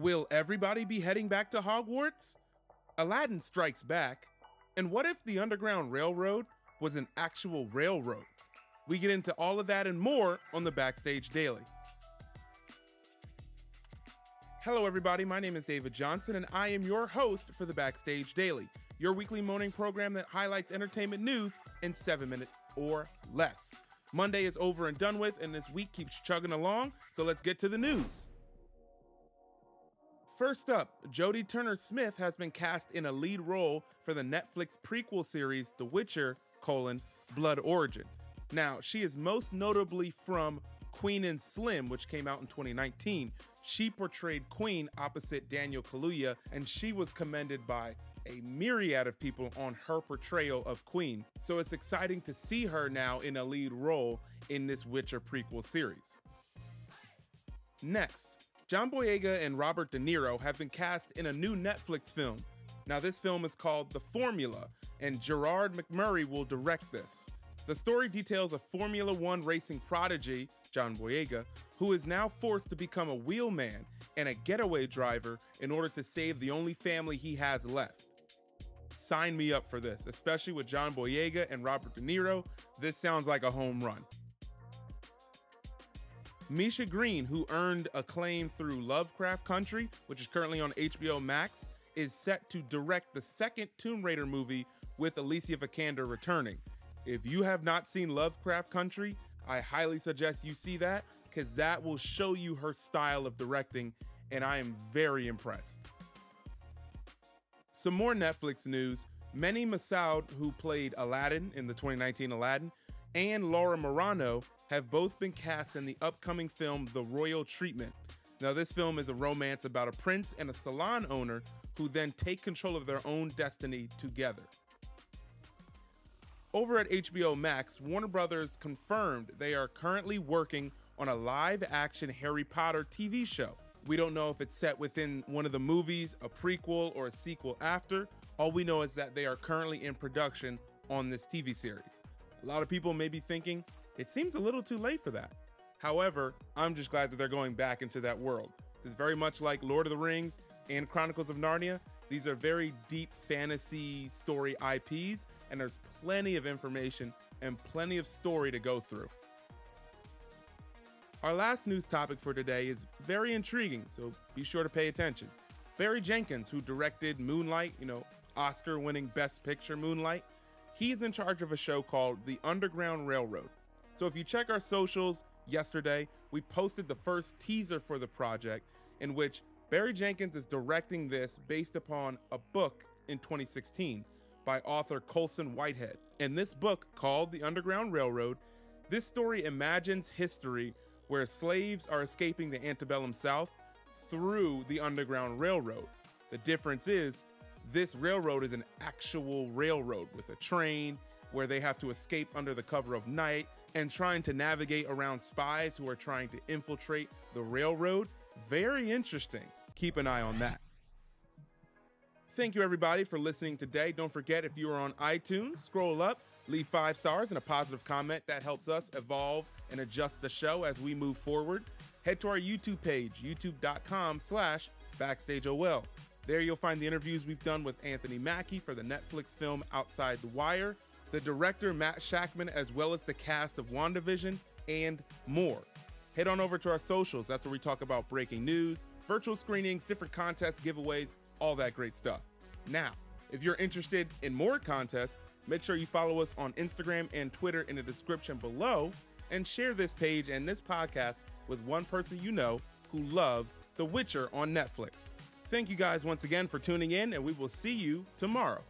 Will everybody be heading back to Hogwarts? Aladdin strikes back. And what if the Underground Railroad was an actual railroad? We get into all of that and more on the Backstage Daily. Hello, everybody. My name is David Johnson, and I am your host for the Backstage Daily, your weekly morning program that highlights entertainment news in seven minutes or less. Monday is over and done with, and this week keeps chugging along, so let's get to the news. First up, Jodie Turner Smith has been cast in a lead role for the Netflix prequel series The Witcher: colon, Blood Origin. Now, she is most notably from Queen and Slim, which came out in 2019. She portrayed Queen opposite Daniel Kaluuya, and she was commended by a myriad of people on her portrayal of Queen. So it's exciting to see her now in a lead role in this Witcher prequel series. Next, John Boyega and Robert De Niro have been cast in a new Netflix film. Now, this film is called The Formula, and Gerard McMurray will direct this. The story details a Formula One racing prodigy, John Boyega, who is now forced to become a wheelman and a getaway driver in order to save the only family he has left. Sign me up for this, especially with John Boyega and Robert De Niro. This sounds like a home run. Misha Green, who earned acclaim through Lovecraft Country, which is currently on HBO Max, is set to direct the second Tomb Raider movie with Alicia Vikander returning. If you have not seen Lovecraft Country, I highly suggest you see that because that will show you her style of directing, and I am very impressed. Some more Netflix news Mena Massoud, who played Aladdin in the 2019 Aladdin, and Laura Marano have both been cast in the upcoming film The Royal Treatment. Now, this film is a romance about a prince and a salon owner who then take control of their own destiny together. Over at HBO Max, Warner Brothers confirmed they are currently working on a live action Harry Potter TV show. We don't know if it's set within one of the movies, a prequel, or a sequel after. All we know is that they are currently in production on this TV series. A lot of people may be thinking, it seems a little too late for that. However, I'm just glad that they're going back into that world. It's very much like Lord of the Rings and Chronicles of Narnia. These are very deep fantasy story IPs, and there's plenty of information and plenty of story to go through. Our last news topic for today is very intriguing, so be sure to pay attention. Barry Jenkins, who directed Moonlight, you know, Oscar winning Best Picture Moonlight, he's in charge of a show called The Underground Railroad. So if you check our socials yesterday, we posted the first teaser for the project in which Barry Jenkins is directing this based upon a book in 2016 by author Colson Whitehead. In this book called The Underground Railroad, this story imagines history where slaves are escaping the antebellum South through the Underground Railroad. The difference is this railroad is an actual railroad with a train where they have to escape under the cover of night and trying to navigate around spies who are trying to infiltrate the railroad. Very interesting keep an eye on that. Thank you, everybody, for listening today. Don't forget, if you are on iTunes, scroll up, leave five stars and a positive comment. That helps us evolve and adjust the show as we move forward. Head to our YouTube page, youtube.com slash backstageol. There you'll find the interviews we've done with Anthony Mackie for the Netflix film Outside the Wire, the director Matt Shakman, as well as the cast of WandaVision, and more. Head on over to our socials. That's where we talk about breaking news, virtual screenings, different contests, giveaways, all that great stuff. Now, if you're interested in more contests, make sure you follow us on Instagram and Twitter in the description below and share this page and this podcast with one person you know who loves The Witcher on Netflix. Thank you guys once again for tuning in, and we will see you tomorrow.